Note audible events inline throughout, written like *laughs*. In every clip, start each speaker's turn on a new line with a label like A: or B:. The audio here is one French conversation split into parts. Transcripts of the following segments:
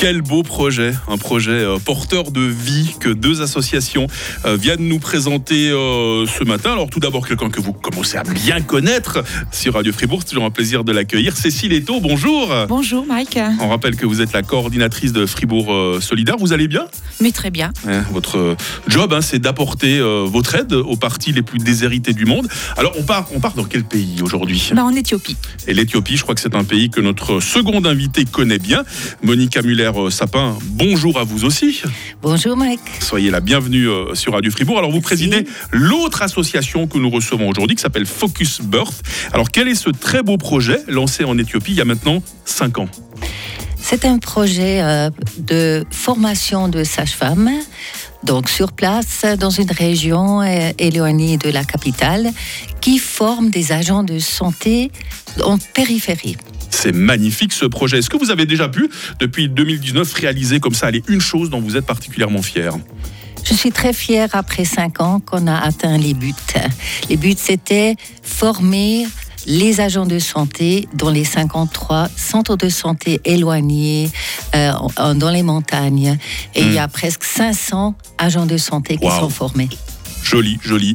A: Quel beau projet, un projet euh, porteur de vie que deux associations euh, viennent nous présenter euh, ce matin. Alors tout d'abord quelqu'un que vous commencez à bien connaître sur Radio Fribourg, c'est toujours un plaisir de l'accueillir. Cécile Eto, bonjour.
B: Bonjour Mike.
A: On rappelle que vous êtes la coordinatrice de Fribourg Solidaire. Vous allez bien?
B: Mais très bien.
A: Hein, votre job, hein, c'est d'apporter votre aide aux parties les plus déshérités du monde. Alors on part, on part dans quel pays aujourd'hui?
B: Bah, En Éthiopie.
A: Et l'Éthiopie, je crois que c'est un pays que notre second invité connaît bien, Monica Muller euh, Sapin, bonjour à vous aussi.
C: Bonjour Mike.
A: Soyez la bienvenue euh, sur Radio Fribourg. Alors vous présidez l'autre association que nous recevons aujourd'hui qui s'appelle Focus Birth. Alors quel est ce très beau projet lancé en Éthiopie il y a maintenant 5 ans?
C: C'est un projet euh, de formation de sages-femmes donc sur place dans une région éloignée de la capitale, qui forme des agents de santé en périphérie.
A: C'est magnifique ce projet. Est-ce que vous avez déjà pu, depuis 2019, réaliser comme ça aller une chose dont vous êtes particulièrement fier?
C: Je suis très fière après cinq ans qu'on a atteint les buts. Les buts, c'était former les agents de santé dans les 53 centres de santé éloignés euh, dans les montagnes. Et il y a hmm. presque 500 agents de santé qui sont formés.
A: Joli, joli.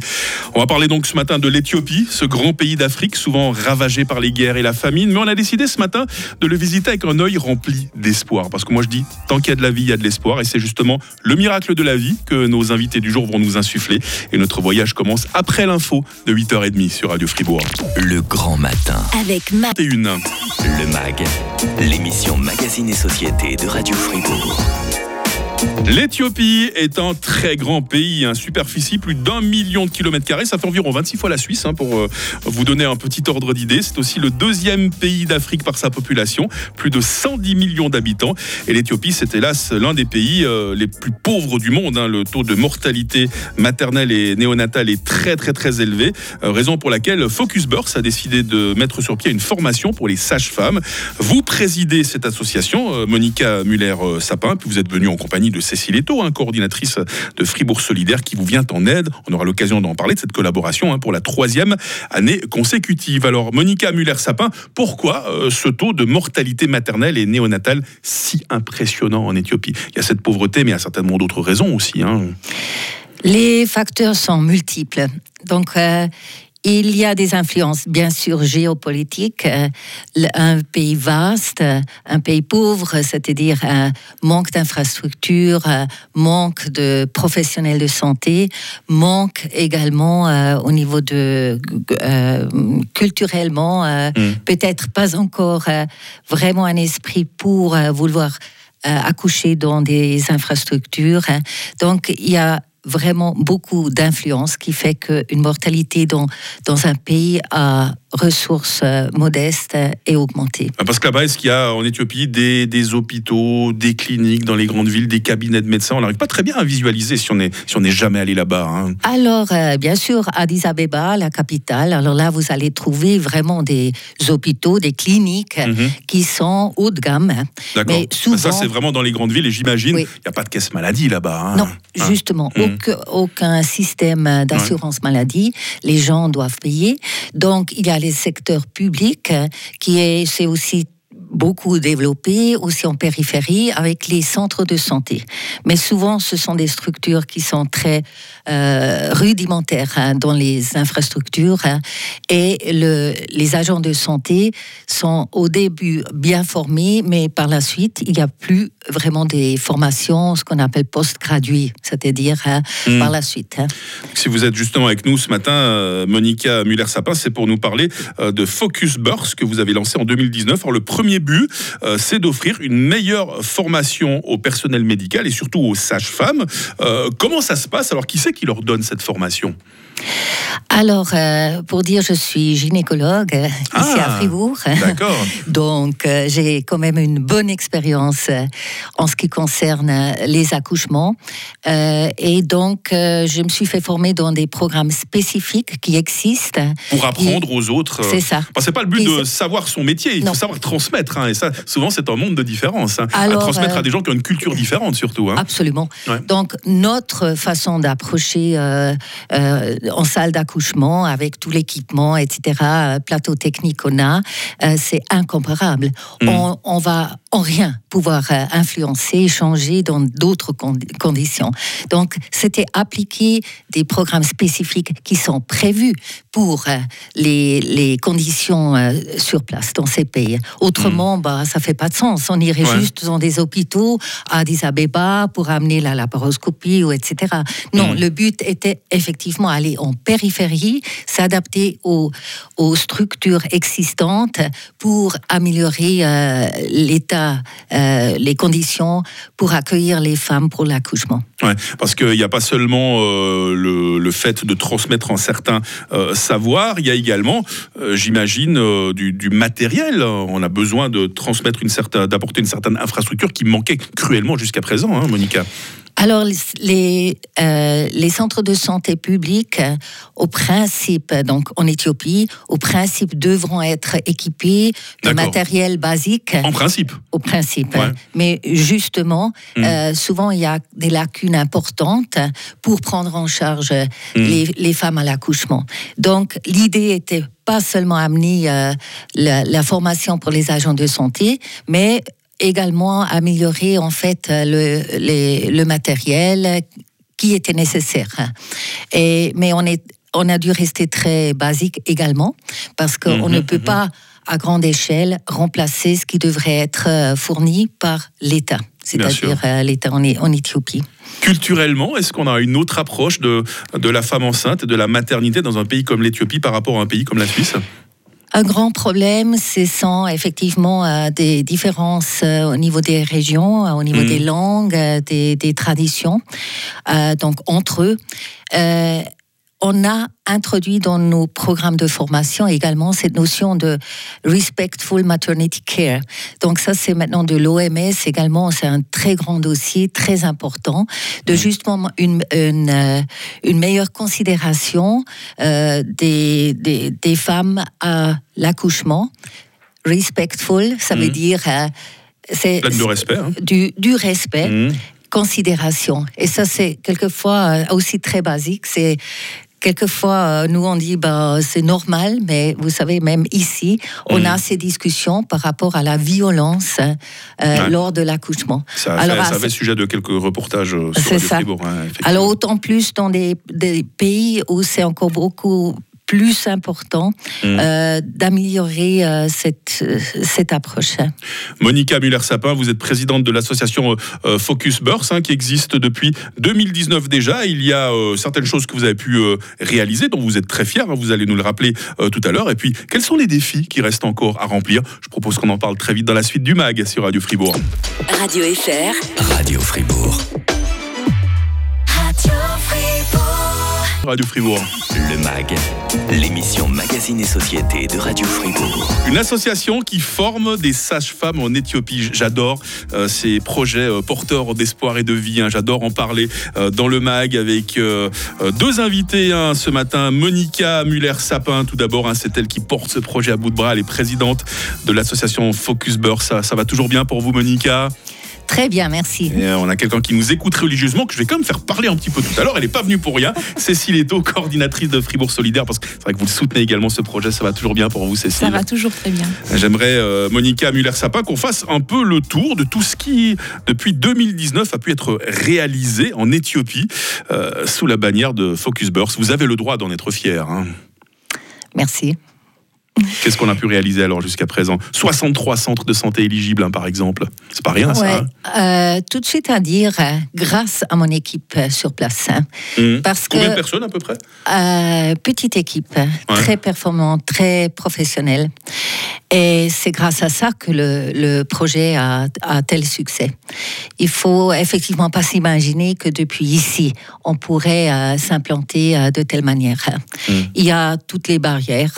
A: On va parler donc ce matin de l'Éthiopie, ce grand pays d'Afrique, souvent ravagé par les guerres et la famine. Mais on a décidé ce matin de le visiter avec un œil rempli d'espoir. Parce que moi je dis, tant qu'il y a de la vie, il y a de l'espoir. Et c'est justement le miracle de la vie que nos invités du jour vont nous insuffler. Et notre voyage commence après l'info de 8h30 sur Radio Fribourg.
D: Le grand matin.
C: Avec Ma.
A: une.
D: Le MAG, l'émission Magazine et Société de Radio Fribourg.
A: L'Éthiopie est un très grand pays, une superficie plus d'un million de kilomètres carrés, ça fait environ 26 fois la Suisse, hein, pour euh, vous donner un petit ordre d'idée. C'est aussi le deuxième pays d'Afrique par sa population, plus de 110 millions d'habitants. Et l'Éthiopie, c'est hélas l'un des pays euh, les plus pauvres du monde. Hein. Le taux de mortalité maternelle et néonatale est très très très élevé, euh, raison pour laquelle Focus Birth a décidé de mettre sur pied une formation pour les sages-femmes. Vous présidez cette association, Monica Muller-Sapin, puis vous êtes venue en compagnie de Cécile Eto, hein, coordinatrice de Fribourg Solidaire, qui vous vient en aide. On aura l'occasion d'en parler de cette collaboration hein, pour la troisième année consécutive. Alors, Monica Muller-Sapin, pourquoi euh, ce taux de mortalité maternelle et néonatale si impressionnant en Éthiopie? Il y a cette pauvreté, mais il y a certainement d'autres raisons aussi. Hein.
C: Les facteurs sont multiples. Donc, euh, il y a des influences, bien sûr, géopolitiques. Euh, un pays vaste, un pays pauvre, c'est-à-dire un manque d'infrastructures, manque de professionnels de santé, manque également euh, au niveau de euh, culturellement, mm. peut-être pas encore vraiment un esprit pour vouloir accoucher dans des infrastructures. Donc, il y a vraiment beaucoup d'influence qui fait qu'une mortalité dans, dans un pays à ressources euh, modestes et augmentées.
A: Ah, parce que là-bas, est-ce qu'il y a en Éthiopie des, des, hôpitaux, des cliniques dans les grandes villes, des cabinets de médecins? On n'arrive pas très bien à visualiser si on n'est si on jamais allé là-bas. Hein.
C: Alors, euh, bien sûr, Addis Abeba, la capitale, alors là, vous allez trouver vraiment des hôpitaux, des cliniques mhm. qui sont haut de gamme.
A: D'accord. Mais souvent... Ça, c'est vraiment dans les grandes villes et j'imagine, il n'y a pas de caisse maladie là-bas. Hein.
C: Non, hein. justement, mhm aucun, système d'assurance maladie. Les gens doivent payer. Donc, il y a les secteurs publics qui est, c'est aussi beaucoup développé, aussi en périphérie, avec les centres de santé. Mais souvent, ce sont des structures qui sont très euh, rudimentaires hein, dans les infrastructures. Hein. et le, les agents de santé sont au début bien formés, mais par la suite, il n'y a plus vraiment des formations, ce qu'on appelle post-graduées, c'est-à-dire hein, hmm. par la suite.
A: Si vous êtes justement avec nous ce matin, euh, Monica Muller-Sapin, c'est pour nous parler euh, de Focus Burst que vous avez lancé en 2019. Alors, le premier but, euh, c'est d'offrir une meilleure formation au personnel médical et surtout aux sages-femmes. Euh, comment ça se passe? Alors, qui c'est qui leur donne cette formation?
C: Alors, euh, pour dire, je suis gynécologue ici à ah, Fribourg.
A: D'accord. *laughs*
C: Donc, j'ai quand même une bonne expérience en ce qui concerne les accouchements. et donc, je me suis fait former dans des programmes spécifiques qui existent.
A: Pour apprendre aux autres.
C: C'est ça.
A: c'est pas le but de savoir son métier, il faut savoir transmettre. Hein, et ça, souvent, c'est un monde de différence. Hein. à transmettre à des gens qui ont une culture différente, surtout. Hein.
C: Absolument. Donc, notre façon d'approcher euh, euh, en salle d'accouchement avec tout l'équipement, etc., euh, plateau technique qu'on a, euh, c'est incomparable.
A: Mm.
C: On, on va en rien pouvoir euh, influencer, changer dans d'autres condi- conditions. Donc, c'était appliquer des programmes spécifiques qui sont prévus pour euh, les, les conditions euh, sur place dans ces pays. Autrement, bah, ça fait pas de sens. On irait
A: Ouais.
C: juste dans des hôpitaux à Addis Abeba pour amener la laparoscopie ou etc. Non,
A: Mm.
C: le but était effectivement aller en périphérie, s'adapter aux, aux structures existantes pour améliorer euh, l'état, euh, les conditions pour accueillir les femmes pour l'accouchement.
A: Ouais, parce qu'il n'y a pas seulement euh, le, le fait de transmettre un certain euh, savoir, il y a également, euh, j'imagine, du, du matériel. On a besoin de transmettre une certaine, d'apporter une certaine infrastructure qui manquait cruellement jusqu'à présent, hein, Monica.
C: Alors, les- euh, les centres de santé publics, euh, au principe, donc en Éthiopie, au principe devront être équipés de matériel basique.
A: En principe.
C: au principe.
A: Ouais.
C: Mais justement,
A: Mm.
C: euh, souvent, il y a des lacunes importantes pour prendre en charge
A: Mm.
C: les, les femmes à l'accouchement. Donc, l'idée était pas seulement amener euh, la, la formation pour les agents de santé, mais également améliorer en fait le, les- le matériel qui était nécessaire. Et, mais on, est, on a dû rester très basique également, parce qu'on
A: Mhm,
C: ne peut
A: mhm.
C: pas, à grande échelle, remplacer ce qui devrait être euh, fourni par l'État, c'est-à-dire euh, l'État en, en Éthiopie.
A: Culturellement, est-ce qu'on a une autre approche de, de la femme enceinte et de la maternité dans un pays comme l'Éthiopie par rapport à un pays comme la Suisse?
C: Un grand problème, ce sont effectivement euh, des différences euh, au niveau des régions, euh, au niveau
A: Mhm.
C: des langues, des, des traditions, euh, donc entre eux. Euh, on a introduit dans nos programmes de formation également cette notion de respectful maternity care. Donc ça, c'est maintenant de l'OMS également. C'est un très grand dossier, très important, de justement une, une, euh, une meilleure considération euh, des, des, des femmes à l'accouchement. Respectful, ça veut
A: Mhm.
C: dire... euh, c'est
A: de respect. hein.
C: du, du respect
A: Mhm.
C: considération. Et ça, c'est quelquefois euh, aussi très basique. C'est quelquefois, euh, nous, on dit, bah, c'est normal, mais vous savez, même ici, on
A: Mm.
C: a ces discussions par rapport à la violence euh,
A: Ouais.
C: lors de l'accouchement.
A: Ça,
C: Alors,
A: ça
C: ce-
A: fait sujet de quelques reportages euh, sur Radio
C: ça.
A: Fribourg. hein.
C: Alors, autant plus dans des, des pays où c'est encore beaucoup plus important
A: Mm.
C: euh, d'améliorer euh, cette, euh, cette approche.
A: Monica Muller-Sapin, vous êtes présidente de l'association Focus Burst, hein, qui existe depuis 2019 déjà. Il y a euh, certaines choses que vous avez pu euh, réaliser, dont vous êtes très fiers. hein, vous allez nous le rappeler euh, tout à l'heure. Et puis, quels sont les défis qui restent encore à remplir? Je propose qu'on en parle très vite dans la suite du MAG sur Radio Fribourg.
D: Radio FR. Radio Fribourg.
A: Radio Fribourg.
D: Le MAG. L'émission Magazine et Société de Radio Fribourg.
A: Une association qui forme des sages-femmes en Éthiopie. J'adore euh, ces projets euh, porteurs d'espoir et de vie. hein. J'adore en parler euh, dans le MAG avec deux invités hein, ce matin. Monica Muller-Sapin, tout d'abord, hein, c'est elle qui porte ce projet à bout de bras. Elle est présidente de l'association Focus. Ça, ça va toujours bien pour vous, Monica?
C: Très bien, merci.
A: et euh, on a quelqu'un qui nous écoute religieusement, que je vais quand même faire parler un petit peu tout à l'heure. Elle n'est pas venue pour rien. Cécile Eto, coordinatrice de Fribourg Solidaire, parce que c'est vrai que vous le soutenez également ce projet. Ça va toujours bien pour vous, Cécile
B: Ça va toujours très bien.
A: J'aimerais, euh, Monica Muller-Sapin, qu'on fasse un peu le tour de tout ce qui, depuis 2019, a pu être réalisé en Éthiopie euh, sous la bannière de Focus Burst. Vous avez le droit d'en être fier. hein.
C: Merci.
A: Qu'est-ce qu'on a pu réaliser alors jusqu'à présent? 63 centres de santé éligibles, hein, par exemple. C'est pas rien, ça.
C: Ouais,
A: hein.
C: euh, tout de suite à dire, euh, grâce à mon équipe euh, sur place, hein,
A: Mhm.
C: parce
A: Combien de personnes à peu près?
C: Euh, petite équipe, très performante, très professionnelle, et c'est grâce à ça que le, le projet a, a tel succès. Il faut effectivement pas s'imaginer que depuis ici, on pourrait euh, s'implanter de telle manière.
A: Mm.
C: Il y a toutes les barrières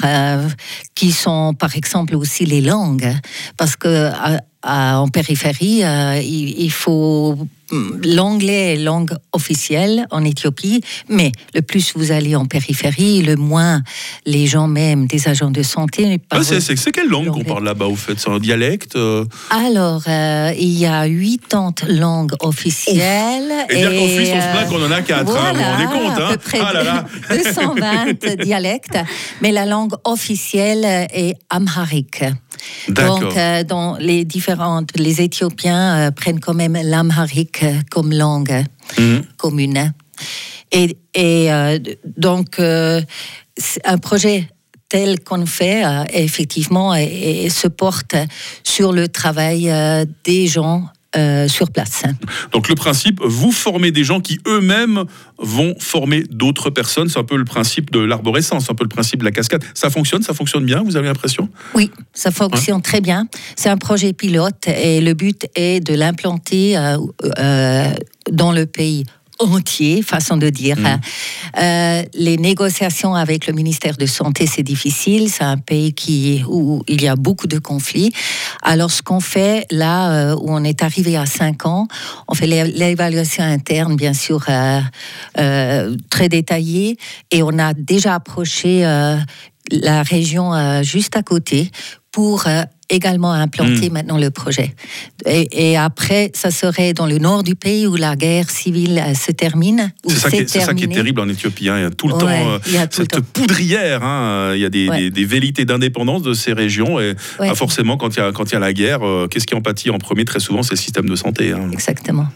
C: qui sont, par exemple, aussi les langues, parce que à, en périphérie, il, il, faut l'anglais est langue officielle en Éthiopie, mais le plus vous allez en périphérie, le moins les gens même des agents de santé.
A: Ah, c'est quelle langue qu'on parle là-bas au fait? C'est un dialecte euh?
C: Alors, euh, il y a 80 langues officielles.
A: Et, bien qu'en Suisse, on se plaint qu'on en a 4, hein, vous vous rendez compte
C: hein? à peu près ah là là. 220 *laughs* dialectes, mais la langue officielle est amharique. Donc, euh, dans les différentes, les Éthiopiens prennent quand même l'amharique comme langue mhm. commune. Et, et euh, donc, euh, un projet tel qu'on fait, euh, effectivement, et, se porte sur le travail des gens sur place.
A: Donc le principe, vous formez des gens qui eux-mêmes vont former d'autres personnes. C'est un peu le principe de l'arborescence, un peu le principe de la cascade. Ça fonctionne, ça fonctionne bien, vous avez l'impression?
C: Oui, ça fonctionne très bien. C'est un projet pilote et le but est de l'implanter dans le pays entier, façon de dire. Mm. Euh, les négociations avec le ministère de Santé, c'est difficile. C'est un pays qui, où il y a beaucoup de conflits. Alors, ce qu'on fait là, euh, où on est arrivé à 5 ans, on fait l'évaluation interne, bien sûr, euh, très détaillée. Et on a déjà approché la région juste à côté pour également implanter hmm. maintenant le projet. Et, après, ça serait dans le nord du pays où la guerre civile euh, se termine.
A: C'est ça, ça, qui est terrible en Éthiopie. Hein. Il y a tout le temps euh, cette poudrière. Hein. Il y a des, des, velléités d'indépendance de ces régions. Et forcément, quand il, y a, quand il y a la guerre, euh, qu'est-ce qui en pâtit en premier? Très souvent, c'est le système de santé. Hein.
C: Exactement.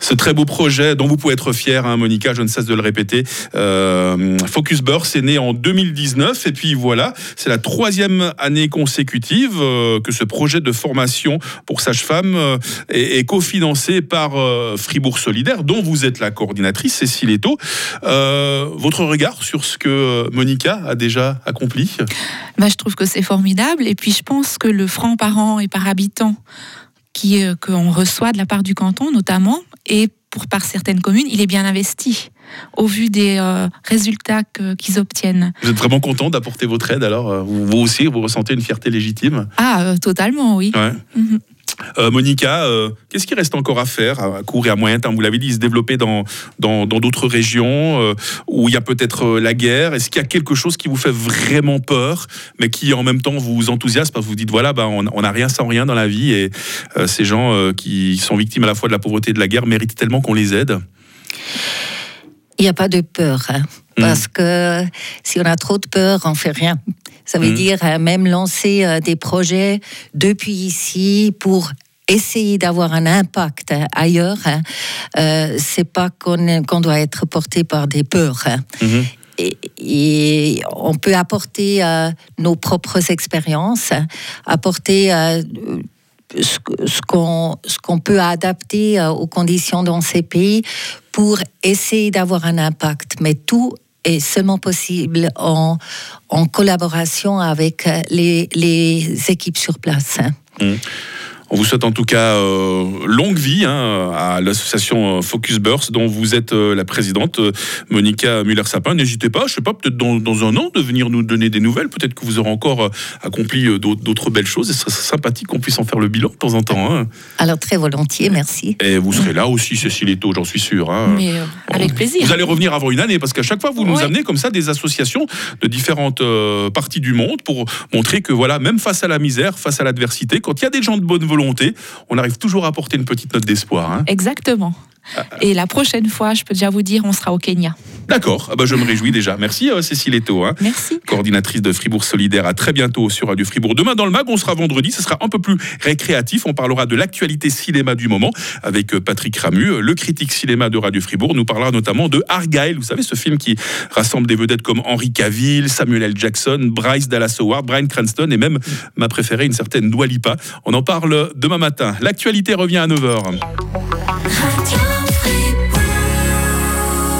A: Ce très beau projet dont vous pouvez être fier, Monica, je ne cesse de le répéter. Focus Burst c'est né en 2019. Et puis voilà, c'est la troisième année consécutive que ce projet de formation pour sages-femmes euh, est, cofinancé par euh, Fribourg Solidaire, dont vous êtes la coordinatrice, Cécile Eto. votre regard sur ce que Monica a déjà accompli?
B: Bah, Je trouve que c'est formidable. Et puis je pense que le franc par an et par habitant qu'on reçoit de la part du canton, notamment, et pour par certaines communes, il est bien investi au vu des euh, résultats qu'ils obtiennent.
A: Vous êtes vraiment content d'apporter votre aide alors euh, Vous aussi, vous ressentez une fierté légitime?
B: Ah, euh, totalement, oui.
A: Mhm. Monica, qu'est-ce qui reste encore à faire à court et à moyen terme? Vous l'avez dit, se développer dans d'autres dans, régions où il y a peut-être la guerre. Est-ce qu'il y a quelque chose qui vous fait vraiment peur, mais qui en même temps vous enthousiasme? Parce que vous dites voilà, bah, on n'a rien sans rien dans la vie et ces gens qui sont victimes à la fois de la pauvreté et de la guerre méritent tellement qu'on les aide
C: il n'y a pas de peur. Hein. Mm. Parce que si on a trop de peur, on fait rien. Ça veut mm. dire euh, même lancer euh, des projets depuis ici pour essayer d'avoir un impact ailleurs. Hein. Euh, c'est pas qu'on doit être porté par des peurs. Hein. Mm-hmm. Et, on peut apporter nos propres expériences, apporter ce, qu'on peut adapter euh, aux conditions dans ces pays pour essayer d'avoir un impact. Mais tout est seulement possible en, collaboration avec euh, les, équipes sur place. Mmh.
A: On vous souhaite en tout cas euh, longue vie hein, à l'association euh, Focus Burst dont vous êtes euh, la présidente, Monica Muller-Sapin. N'hésitez pas, je sais pas, peut-être dans, un an de venir nous donner des nouvelles. Peut-être que vous aurez encore accompli d'autres belles choses et ce serait sympathique qu'on puisse en faire le bilan de temps en temps. Hein.
C: Alors très volontiers, merci.
A: Et vous serez là aussi, Cécile Eto, j'en suis sûr.
B: Hein. Mais avec plaisir.
A: Vous allez revenir avant une année parce qu'à chaque fois vous nous amenez comme ça des associations de différentes parties du monde pour montrer que voilà, même face à la misère, face à l'adversité, quand il y a des gens de bonne volonté, on arrive toujours à apporter une petite note d'espoir. Hein.
B: Exactement. *laughs* Et la prochaine fois, je peux déjà vous dire, on sera au Kenya.
A: D'accord, ah bah je me réjouis déjà. Merci euh, Cécile Eto. Hein.
B: Merci.
A: Coordinatrice de Fribourg Solidaire. À très bientôt sur Radio Fribourg. Demain dans le MAG, on sera vendredi. Ce sera un peu plus récréatif. On parlera de l'actualité cinéma du moment avec euh, Patrick Ramu, le critique cinéma de Radio Fribourg. Nous parlera notamment de Argyle. Vous savez, ce film qui rassemble des vedettes comme Henry Cavill, Samuel L. Jackson, Bryce Dallas Howard, Brian Cranston et même ma préférée, une certaine Dua Lipa. On en parle demain matin. L'actualité revient à 9h.